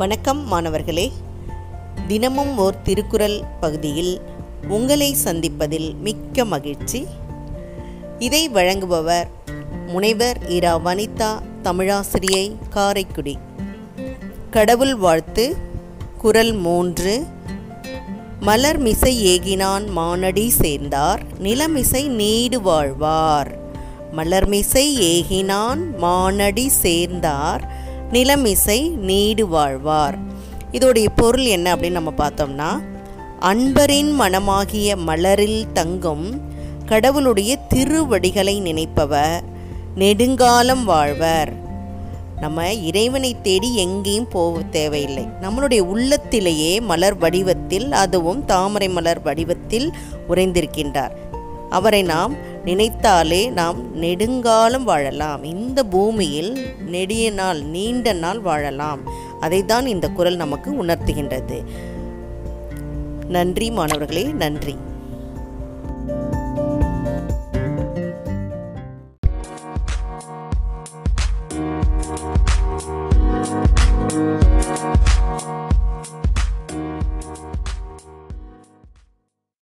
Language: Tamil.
வணக்கம் மாணவர்களே. தினமும் ஓர் திருக்குறள் பகுதியில் உங்களை சந்திப்பதில் மிக்க மகிழ்ச்சி. இதை வழங்குபவர் முனைவர் இரா வனிதா தமிழாசிரியை காரைக்குடி. கடவுள் வாழ்த்து குரல் மூன்று மலர் மிசை ஏகினான் மானடி சேர்ந்தார் நிலமிசை நீடு வாழ்வார். மலர்மிசை ஏகினான் மானடி சேர்ந்தார் நிலமிசை நீடு வாழ்வார். இதோடைய பொருள் என்ன அப்படின்னு நம்ம பார்த்தோம்னா அன்பரின் மனமாகிய மலரில் தங்கும் கடவுளுடைய திருவடிகளை நினைப்பவர் நெடுங்காலம் வாழ்வர். நம்ம இறைவனை தேடி எங்கேயும் போக தேவையில்லை. நம்மளுடைய உள்ளத்திலேயே மலர் வடிவத்தில் அதுவும் தாமரை மலர் வடிவத்தில் உறைந்திருக்கின்றார். அவரை நாம் நினைத்தாலே நாம் நெடுங்காலம் வாழலாம். இந்த பூமியில் நெடிய நாள் நீண்ட நாள் வாழலாம். அதைத்தான் இந்த குரல் நமக்கு உணர்த்துகின்றது. நன்றி மாணவர்களே நன்றி.